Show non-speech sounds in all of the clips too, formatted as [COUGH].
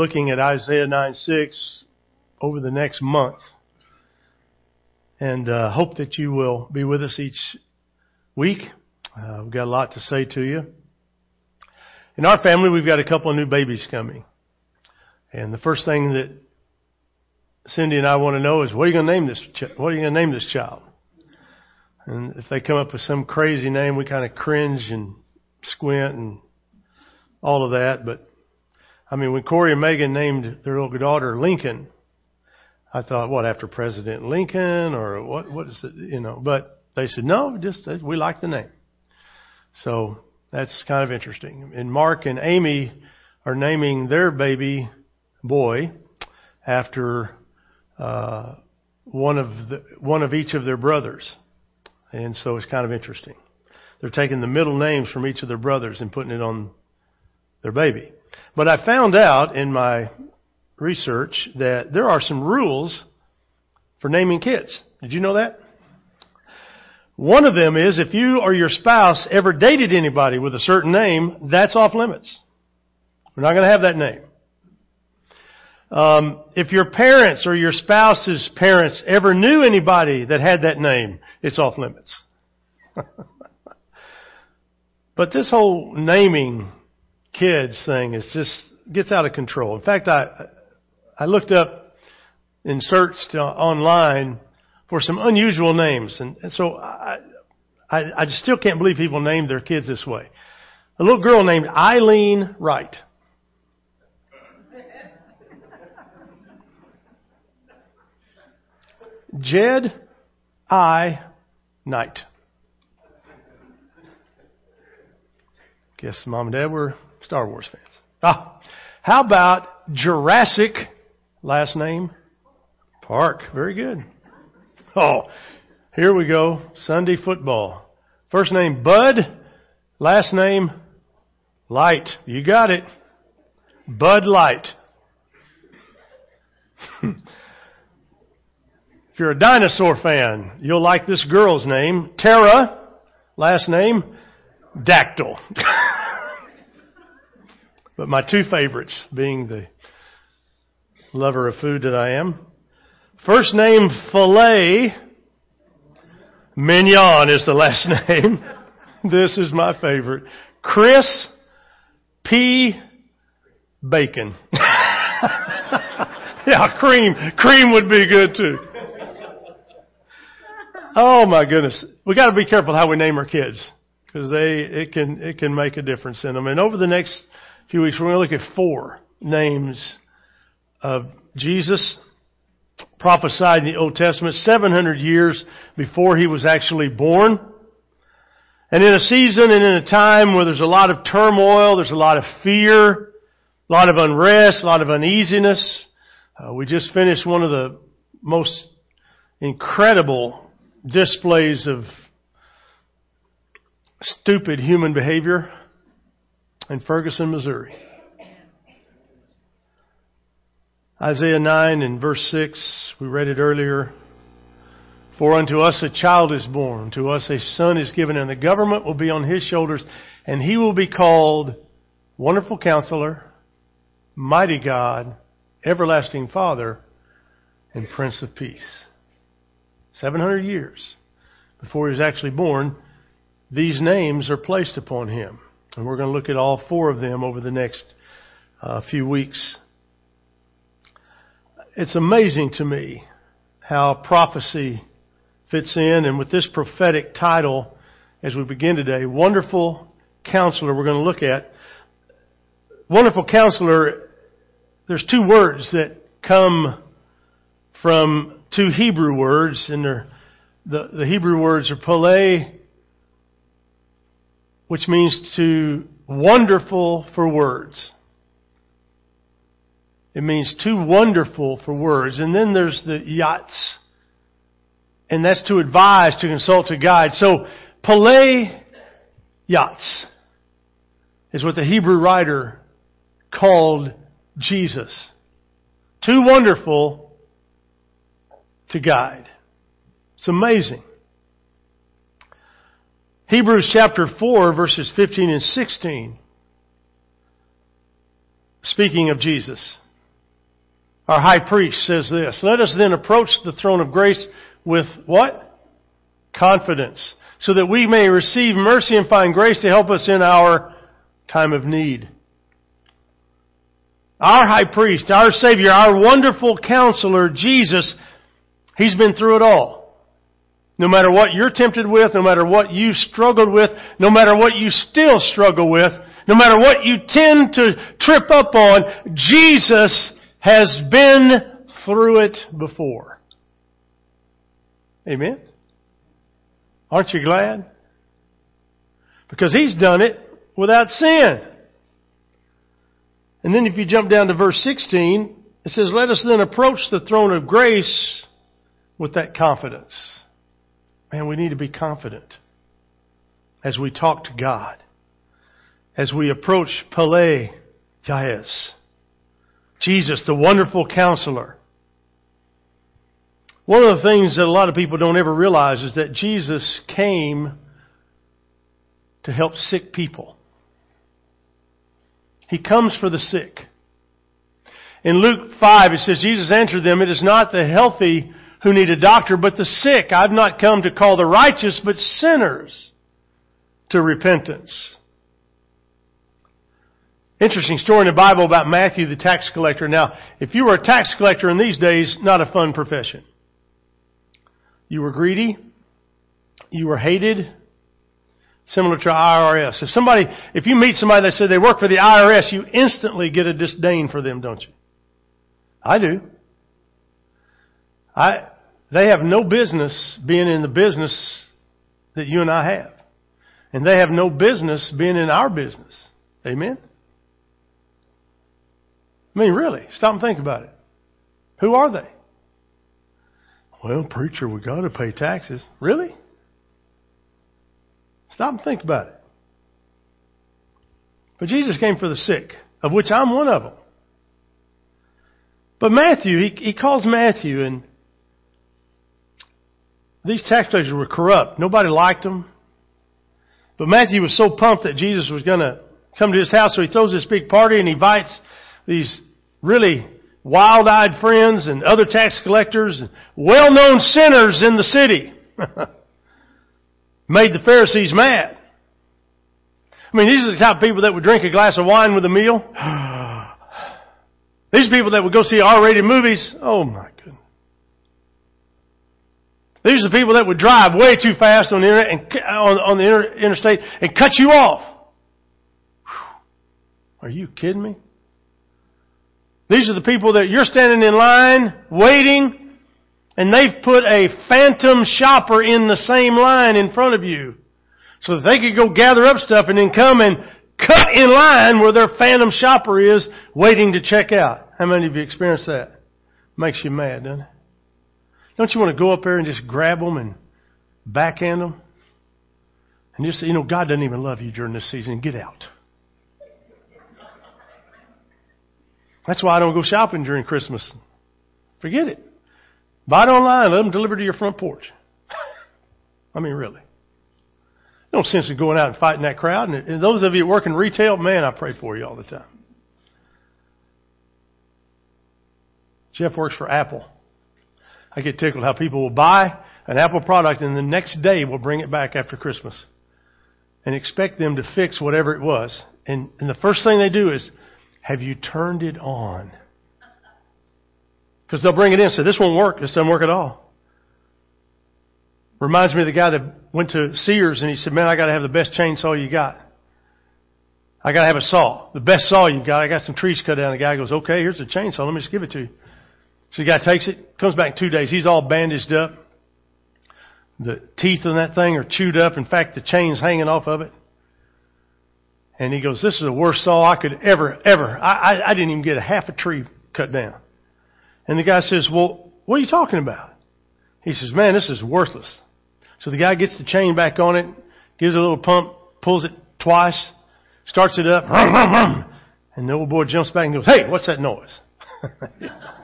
looking at Isaiah 9 6 over the next month. And uh, hope that you will be with us each week. Uh, we've got a lot to say to you. In our family, we've got a couple of new babies coming. And the first thing that Cindy and I want to know is what are you going to name this? Ch- what are you going to name this child? And if they come up with some crazy name, we kind of cringe and squint and all of that. But I mean, when Corey and Megan named their little daughter Lincoln, I thought, what after President Lincoln or what? What is it? You know? But they said no, just we like the name. So that's kind of interesting. And Mark and Amy are naming their baby boy after uh, one of the one of each of their brothers, and so it's kind of interesting. They're taking the middle names from each of their brothers and putting it on their baby. But I found out in my research that there are some rules for naming kids. Did you know that? One of them is if you or your spouse ever dated anybody with a certain name, that's off limits. We're not going to have that name. Um, if your parents or your spouse's parents ever knew anybody that had that name, it's off limits. [LAUGHS] but this whole naming kids thing is just gets out of control. In fact, I I looked up and searched uh, online for some unusual names, and, and so I, I I still can't believe people name their kids this way. A little girl named Eileen Wright. Jed I Knight. Guess mom and dad were Star Wars fans. Ah, how about Jurassic last name? Park. Very good. Oh, here we go. Sunday football. First name Bud. Last name Light. You got it. Bud Light. [LAUGHS] if you're a dinosaur fan, you'll like this girl's name. Tara. Last name Dactyl. [LAUGHS] But my two favorites being the lover of food that I am. First name Filet. Mignon is the [LAUGHS] last name. this is my favorite. Chris P. Bacon. [LAUGHS] yeah, cream. Cream would be good too. Oh my goodness. We gotta be careful how we name our kids. Cause they, it can, it can make a difference in them. And over the next few weeks, we're going to look at four names of Jesus prophesied in the Old Testament 700 years before he was actually born. And in a season and in a time where there's a lot of turmoil, there's a lot of fear, a lot of unrest, a lot of uneasiness. Uh, we just finished one of the most incredible displays of stupid human behavior in Ferguson, Missouri. Isaiah 9 and verse 6, we read it earlier. For unto us a child is born, to us a son is given, and the government will be on his shoulders, and he will be called Wonderful Counselor, Mighty God, Everlasting Father, and Prince of Peace. 700 years before he was actually born, these names are placed upon him. And we're going to look at all four of them over the next uh, few weeks. It's amazing to me how prophecy fits in, and with this prophetic title, as we begin today, Wonderful Counselor, we're going to look at. Wonderful Counselor, there's two words that come from two Hebrew words, and the, the Hebrew words are Pele which means to wonderful for words. It means too wonderful for words. And then there's the Yoetz. And that's to advise, to consult, to guide. So, Pele Yoetz is what the Hebrew writer called Jesus. Too wonderful to guide. It's amazing. Hebrews chapter 4 verses 15 and 16. Speaking of Jesus. our high priest says this, let us then approach the throne of grace with what? Confidence. So that we may receive mercy and find grace to help us in our time of need. Our high priest, our savior, our wonderful counselor, Jesus, he's been through it all. No matter what you're tempted with, no matter what you struggled with, no matter what you still struggle with, no matter what you tend to trip up on, Jesus has been through it before. Amen? Aren't you glad? Because He's done it without sin. And then if you jump down to verse 16, it says, Let us then approach the throne of grace with that confidence. Man, we need to be confident as we talk to God, as we approach Pele Yoetz, Jesus, the wonderful counselor. One of the things that a lot of people don't ever realize is that Jesus came to help sick people. He comes for the sick. In Luke 5, it says, Jesus answered them, It is not the healthy who need a doctor, but the sick. I've not come to call the righteous, but sinners to repentance. Interesting story in the Bible about Matthew the tax collector. Now, if you were a tax collector in these days, not a fun profession. You were greedy. You were hated. Similar to IRS. If somebody, if you meet somebody that said they work for the IRS, you instantly get a disdain for them, don't you? I do. I, they have no business being in the business that you and I have. And they have no business being in our business. Amen? I mean, really, stop and think about it. Who are they? Well, preacher, we got to pay taxes. Really? Stop and think about it. But Jesus came for the sick, of which I'm one of them. But Matthew, he, he calls Matthew, and these tax collectors were corrupt. Nobody liked them. But Matthew was so pumped that Jesus was going to come to his house, so he throws this big party and he invites these really wild-eyed friends and other tax collectors and well-known sinners in the city. [LAUGHS] Made the Pharisees mad. I mean, these are the type of people that would drink a glass of wine with a meal. [SIGHS] These people that would go see R-rated movies. Oh my goodness. These are the people that would drive way too fast on the, internet and, on, on the inter, interstate and cut you off. Whew. Are you kidding me? These are the people that you're standing in line, waiting, and they've put a phantom shopper in the same line in front of you. So that they could go gather up stuff and then come and cut in line where their phantom shopper is waiting to check out. How many of you experienced that? Makes you mad, doesn't it? Don't you want to go up there and just grab them and backhand them? And just say, you know, God doesn't even love you during this season. Get out. That's why I don't go shopping during Christmas. Forget it. Buy it online. Let them deliver to your front porch. [LAUGHS] I mean, really. No sense in going out and fighting that crowd. And those of you that work in retail, man, I pray for you all the time. Jeff works for Apple. I get tickled how people will buy an Apple product and the next day will bring it back after Christmas and expect them to fix whatever it was. And, and the first thing they do is, have you turned it on? Because they'll bring it in and say, this won't work. This doesn't work at all. Reminds me of the guy that went to Sears and he said, man, I got to have the best chainsaw you got. I got to have a saw. The best saw you've got. I got some trees cut down. The guy goes, okay, here's the chainsaw. Let me just give it to you. So the guy takes it, comes back in two days. He's all bandaged up. The teeth on that thing are chewed up. In fact, the chain's hanging off of it. And he goes, this is the worst saw I could ever, ever. I, I, I didn't even get a half a tree cut down. And the guy says, well, what are you talking about? He says, man, this is worthless. So the guy gets the chain back on it, gives it a little pump, pulls it twice, starts it up, [LAUGHS] and the old boy jumps back and goes, hey, what's that noise? [LAUGHS]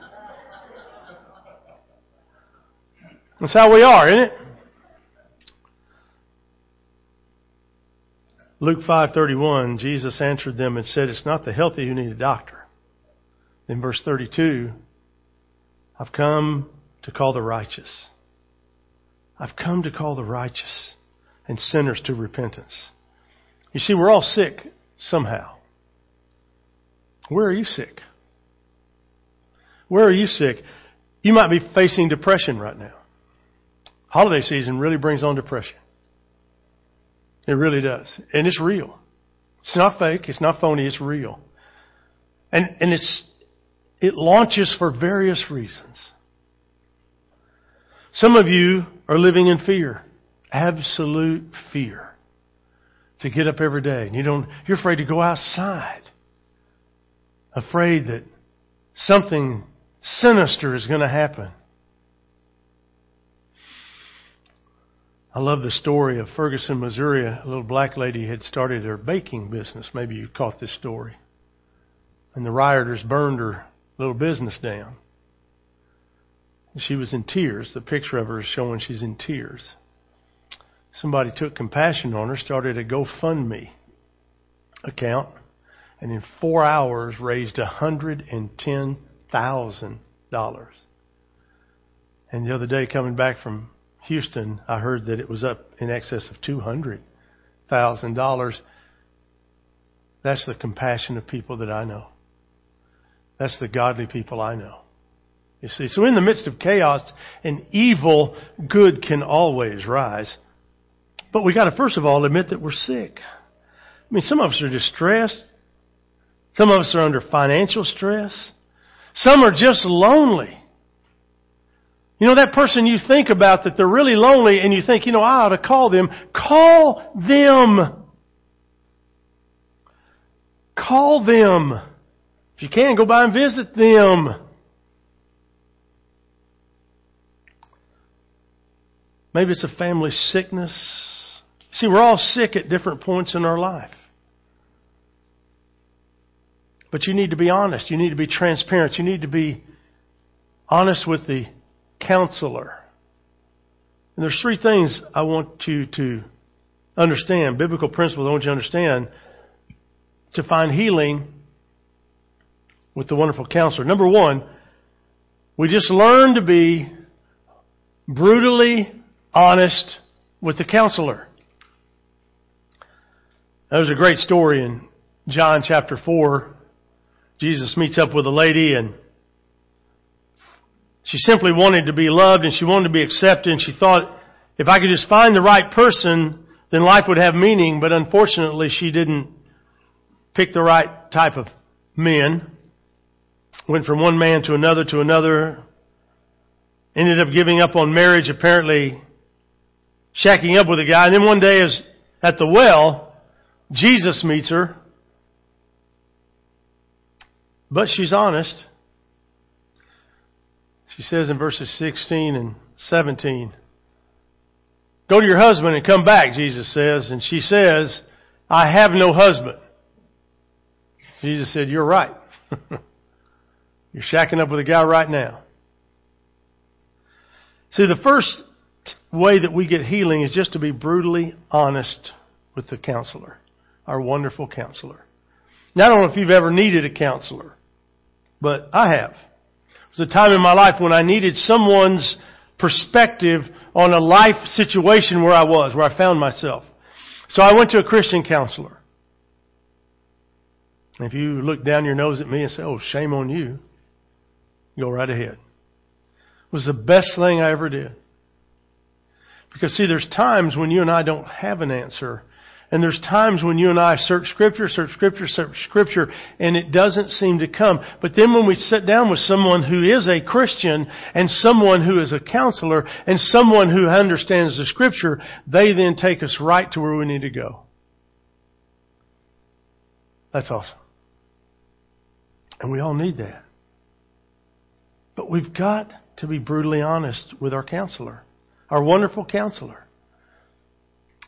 That's how we are, isn't it? Luke 5:31 Jesus answered them and said it's not the healthy who need a doctor. In verse 32 I've come to call the righteous. I've come to call the righteous and sinners to repentance. You see, we're all sick somehow. Where are you sick? Where are you sick? You might be facing depression right now. Holiday season really brings on depression. It really does. And it's real. It's not fake. It's not phony. It's real. And, and it's, it launches for various reasons. Some of you are living in fear. Absolute fear. To get up every day. And you don't, you're afraid to go outside. Afraid that something sinister is going to happen. I love the story of Ferguson, Missouri. A little black lady had started her baking business. Maybe you caught this story. And the rioters burned her little business down. She was in tears. The picture of her is showing she's in tears. Somebody took compassion on her, started a GoFundMe account, and in four hours raised $110,000. And the other day, coming back from Houston, I heard that it was up in excess of $200,000. That's the compassion of people that I know. That's the godly people I know. You see, so in the midst of chaos and evil, good can always rise. But we gotta first of all admit that we're sick. I mean, some of us are distressed. Some of us are under financial stress. Some are just lonely. You know, that person you think about that they're really lonely and you think, you know, I ought to call them. Call them. Call them. If you can, go by and visit them. Maybe it's a family sickness. See, we're all sick at different points in our life. But you need to be honest. You need to be transparent. You need to be honest with the counselor. And there's three things I want you to understand, biblical principles I want you to understand to find healing with the wonderful counselor. Number one, we just learn to be brutally honest with the counselor. There's a great story in John chapter 4. Jesus meets up with a lady and she simply wanted to be loved and she wanted to be accepted and she thought if I could just find the right person, then life would have meaning, but unfortunately she didn't pick the right type of men. Went from one man to another to another. Ended up giving up on marriage, apparently shacking up with a guy. And then one day is at the well, Jesus meets her. But she's honest. She says in verses 16 and 17, Go to your husband and come back, Jesus says. And she says, I have no husband. Jesus said, You're right. [LAUGHS] You're shacking up with a guy right now. See, the first way that we get healing is just to be brutally honest with the counselor, our wonderful counselor. Now, I don't know if you've ever needed a counselor, but I have. Was a time in my life when I needed someone's perspective on a life situation where I was, where I found myself. So I went to a Christian counselor. If you look down your nose at me and say, oh, shame on you, go right ahead. It was the best thing I ever did. Because see, there's times when you and I don't have an answer and there's times when you and I search scripture, search scripture, search scripture, and it doesn't seem to come. But then when we sit down with someone who is a Christian and someone who is a counselor and someone who understands the scripture, they then take us right to where we need to go. That's awesome. And we all need that. But we've got to be brutally honest with our counselor, our wonderful counselor.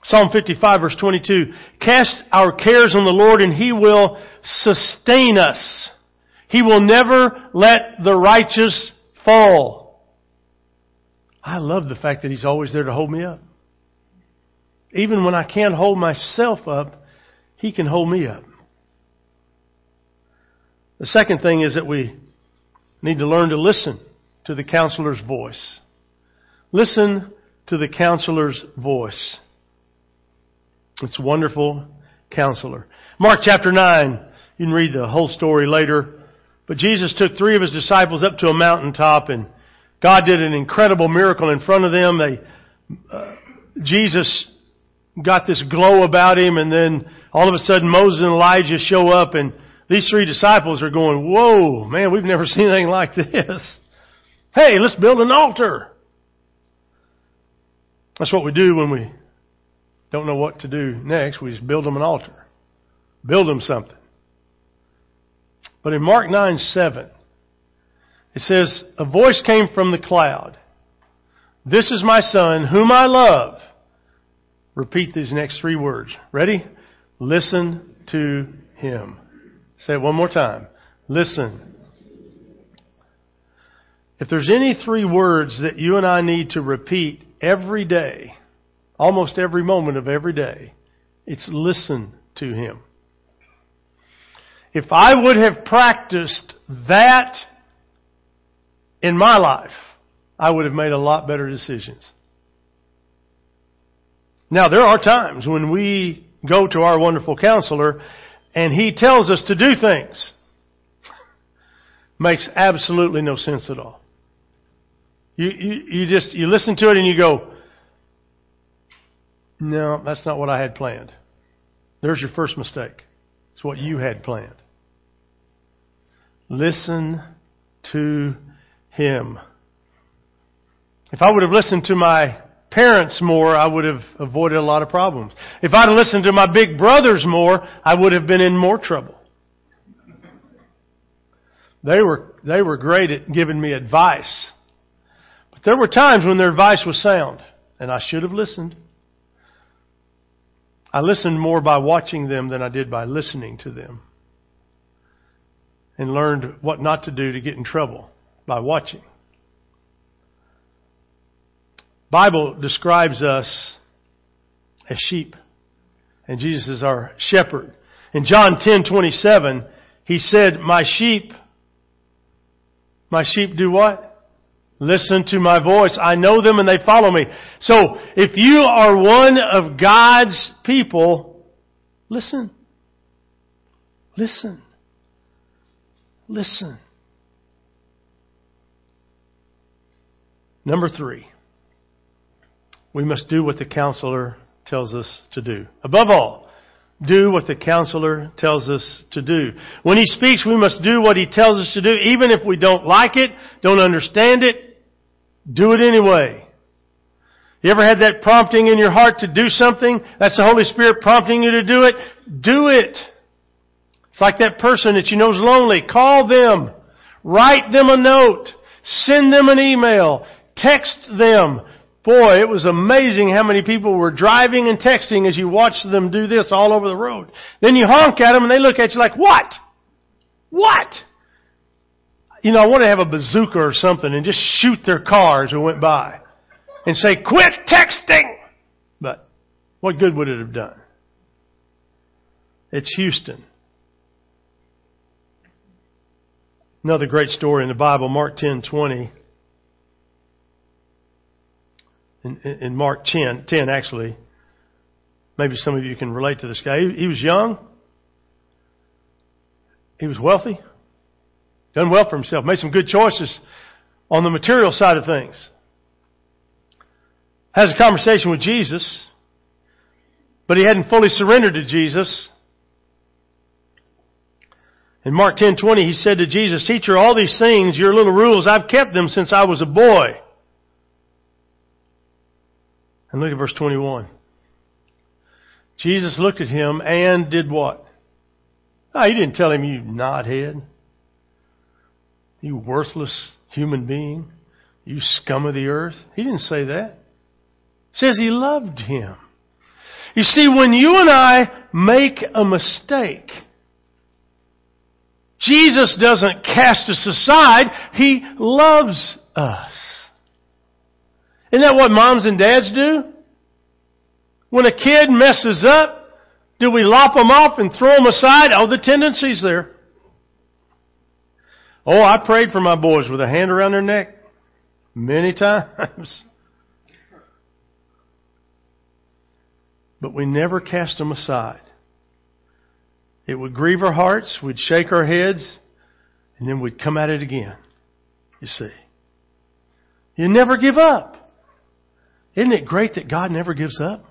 Psalm 55 verse 22, cast our cares on the Lord and He will sustain us. He will never let the righteous fall. I love the fact that He's always there to hold me up. Even when I can't hold myself up, He can hold me up. The second thing is that we need to learn to listen to the counselor's voice. Listen to the counselor's voice. It's wonderful counselor. Mark chapter 9. You can read the whole story later. But Jesus took three of his disciples up to a mountaintop and God did an incredible miracle in front of them. They, uh, Jesus got this glow about him and then all of a sudden Moses and Elijah show up and these three disciples are going, whoa, man, we've never [LAUGHS] seen anything like this. Hey, let's build an altar. That's what we do when we don't know what to do next. We just build them an altar. Build them something. But in Mark 9 7, it says, A voice came from the cloud. This is my son, whom I love. Repeat these next three words. Ready? Listen to him. Say it one more time. Listen. If there's any three words that you and I need to repeat every day, almost every moment of every day, it's listen to him. If I would have practiced that in my life, I would have made a lot better decisions. Now, there are times when we go to our wonderful counselor and he tells us to do things. [LAUGHS] Makes absolutely no sense at all. You, you, you just, you listen to it and you go, no, that's not what I had planned. There's your first mistake. It's what you had planned. Listen to Him. If I would have listened to my parents more, I would have avoided a lot of problems. If I'd listened to my big brothers more, I would have been in more trouble. They were, they were great at giving me advice. But there were times when their advice was sound, and I should have listened. I listened more by watching them than I did by listening to them. And learned what not to do to get in trouble by watching. Bible describes us as sheep. And Jesus is our shepherd. In John 10:27, he said, "My sheep my sheep do what? Listen to my voice. I know them and they follow me." So, if you are one of God's people, listen. Listen. Listen. Number 3. We must do what the counselor tells us to do. Above all, do what the counselor tells us to do. When he speaks, we must do what he tells us to do, even if we don't like it, don't understand it, do it anyway. You ever had that prompting in your heart to do something? That's the Holy Spirit prompting you to do it. Do it. It's like that person that you know is lonely. Call them. Write them a note. Send them an email. Text them. Boy, it was amazing how many people were driving and texting as you watched them do this all over the road. Then you honk at them and they look at you like, what? What? You know, I want to have a bazooka or something and just shoot their cars who went by and say, quit texting! But what good would it have done? It's Houston. Another great story in the Bible, Mark 10, 20. in, in Mark 10, 10 actually. Maybe some of you can relate to this guy. He, he was young. He was wealthy. Done well for himself. Made some good choices on the material side of things. Has a conversation with Jesus, but he hadn't fully surrendered to Jesus. In Mark 10:20 he said to Jesus, "Teacher, all these things, your little rules, I've kept them since I was a boy." And look at verse 21. Jesus looked at him and did what? Oh, he didn't tell him, you knothead. You worthless human being. You scum of the earth. He didn't say that. He says he loved him. You see, when you and I make a mistake, Jesus doesn't cast us aside. He loves us. Isn't that what moms and dads do? When a kid messes up, do we lop them off and throw them aside? Oh, the tendency's there. Oh, I prayed for my boys with a hand around their neck. Many [LAUGHS] times. But we never cast them aside. It would grieve our hearts, we'd shake our heads, and then we'd come at it again. You see. You never give up. Isn't it great that God never gives up?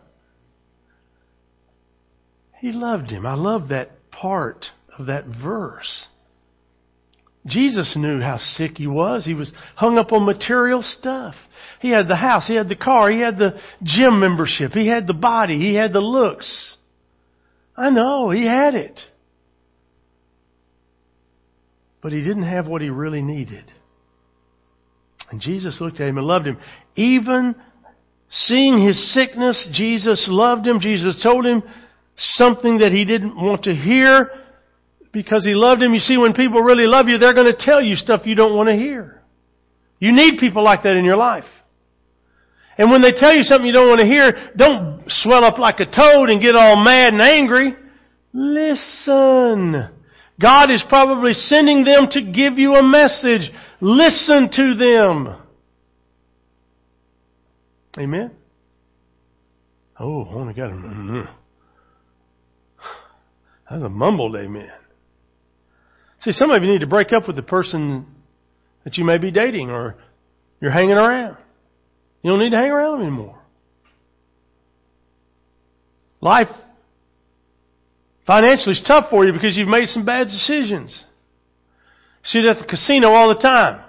He loved him. I love that part of that verse. Jesus knew how sick he was. He was hung up on material stuff. He had the house, he had the car, he had the gym membership, he had the body, he had the looks. I know, he had it. But he didn't have what he really needed. And Jesus looked at him and loved him. Even seeing his sickness, Jesus loved him. Jesus told him something that he didn't want to hear because he loved him. You see, when people really love you, they're going to tell you stuff you don't want to hear. You need people like that in your life. And when they tell you something you don't want to hear, don't swell up like a toad and get all mad and angry. Listen. God is probably sending them to give you a message. Listen to them. Amen? Oh, I only got a... That's a mumbled amen. See, some of you need to break up with the person that you may be dating or you're hanging around. You don't need to hang around anymore. Life financially is tough for you because you've made some bad decisions. See it at the casino all the time.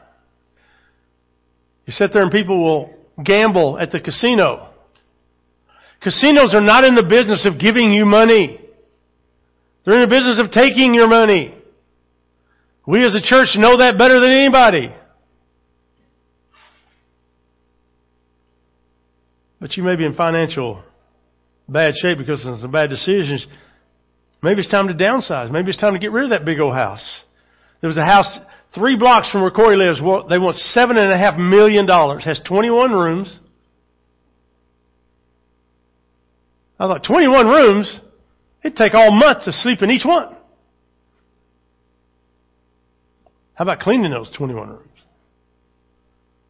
You sit there and people will gamble at the casino. Casinos are not in the business of giving you money. They're in the business of taking your money. We as a church know that better than anybody. But you may be in financial bad shape because of some bad decisions. Maybe it's time to downsize. Maybe it's time to get rid of that big old house. There was a house three blocks from where Corey lives. They want seven and a half million dollars. Has 21 rooms. I thought 21 rooms. It'd take all month to sleep in each one. How about cleaning those 21 rooms?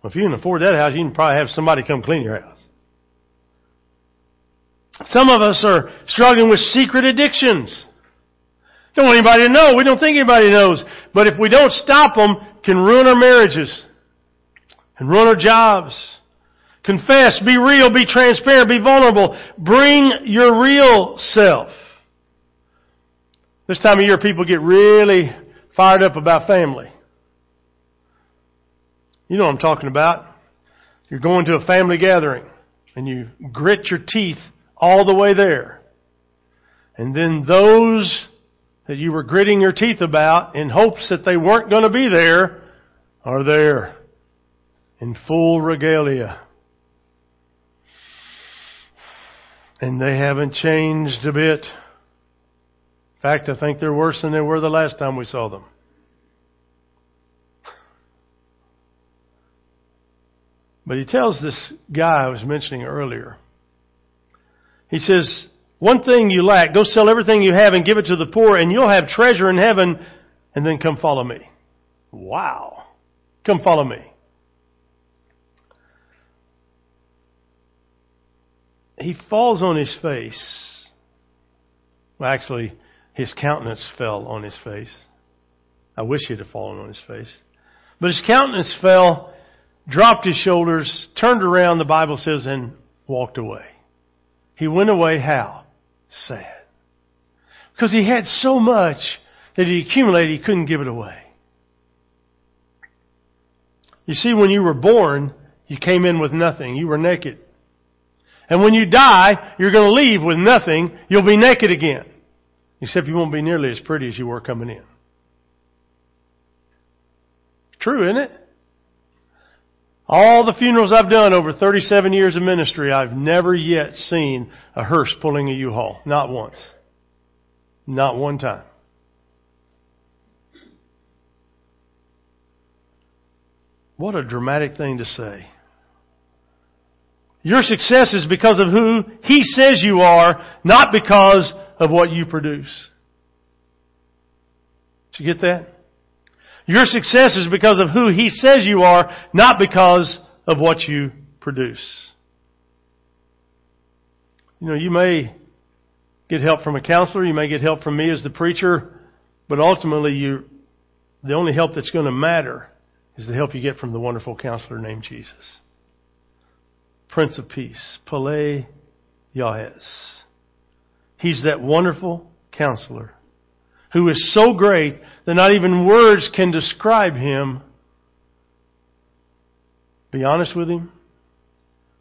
Well, if you can afford that house, you can probably have somebody come clean your house. Some of us are struggling with secret addictions. Don't want anybody to know. We don't think anybody knows. But if we don't stop them, can ruin our marriages and ruin our jobs. Confess, be real, be transparent, be vulnerable. Bring your real self. This time of year people get really fired up about family. You know what I'm talking about. You're going to a family gathering and you grit your teeth all the way there. And then those that you were gritting your teeth about in hopes that they weren't going to be there are there in full regalia. And they haven't changed a bit. Fact, I think they're worse than they were the last time we saw them. But he tells this guy I was mentioning earlier, he says, one thing you lack, go sell everything you have and give it to the poor and you'll have treasure in heaven and then come follow me. Wow. Come follow me. He falls on his face. Well, actually, his countenance fell on his face. I wish he'd have fallen on his face. But his countenance fell, dropped his shoulders, turned around, the Bible says, and walked away. He went away how? Sad. Because he had so much that he accumulated, he couldn't give it away. You see, when you were born, you came in with nothing. You were naked. And when you die, you're going to leave with nothing. You'll be naked again. Except you won't be nearly as pretty as you were coming in. True, isn't it? All the funerals I've done over 37 years of ministry, I've never yet seen a hearse pulling a U-Haul. Not once. Not one time. What a dramatic thing to say. Your success is because of who He says you are, not because of what you produce. Did you get that? Your success is because of who He says you are, not because of what you produce. You know, you may get help from a counselor, you may get help from me as the preacher, but ultimately you, the only help that's going to matter is the help you get from the wonderful counselor named Jesus. Prince of Peace, Pele Yahweh. He's that wonderful counselor who is so great that not even words can describe him. Be honest with him,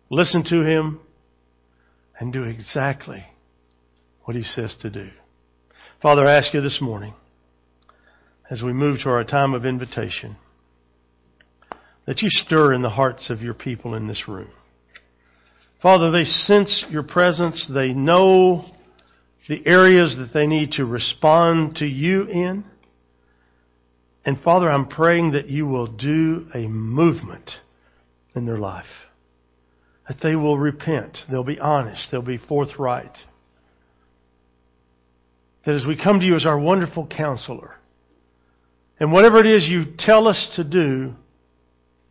listen to him, and do exactly what he says to do. Father, I ask you this morning, as we move to our time of invitation, that you stir in the hearts of your people in this room. Father, they sense your presence. They know the areas that they need to respond to you in. And Father, I'm praying that you will do a movement in their life. That they will repent. They'll be honest. They'll be forthright. That as we come to you as our wonderful counselor, and whatever it is you tell us to do,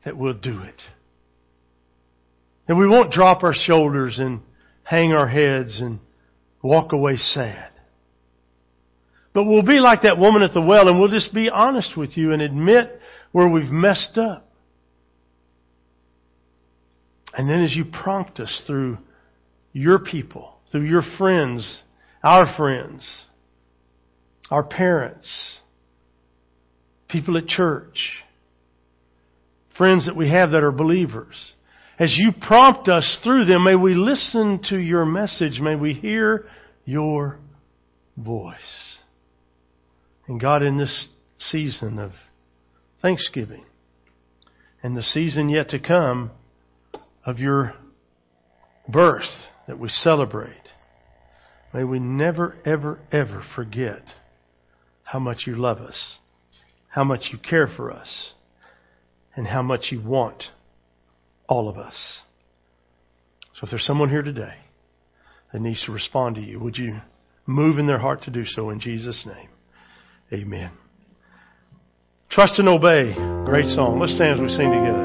that we'll do it. And we won't drop our shoulders and hang our heads and walk away sad. But we'll be like that woman at the well and we'll just be honest with you and admit where we've messed up. And then as you prompt us through your people, through your friends, our friends, our parents, people at church, friends that we have that are believers, as you prompt us through them, may we listen to your message. May we hear your voice. And God, in this season of Thanksgiving and the season yet to come of your birth that we celebrate, may we never, ever, ever forget how much you love us, how much you care for us, and how much you want all of us. So if there's someone here today that needs to respond to you, would you move in their heart to do so in Jesus' name? Amen. Trust and obey. Great song. Let's stand as we sing together.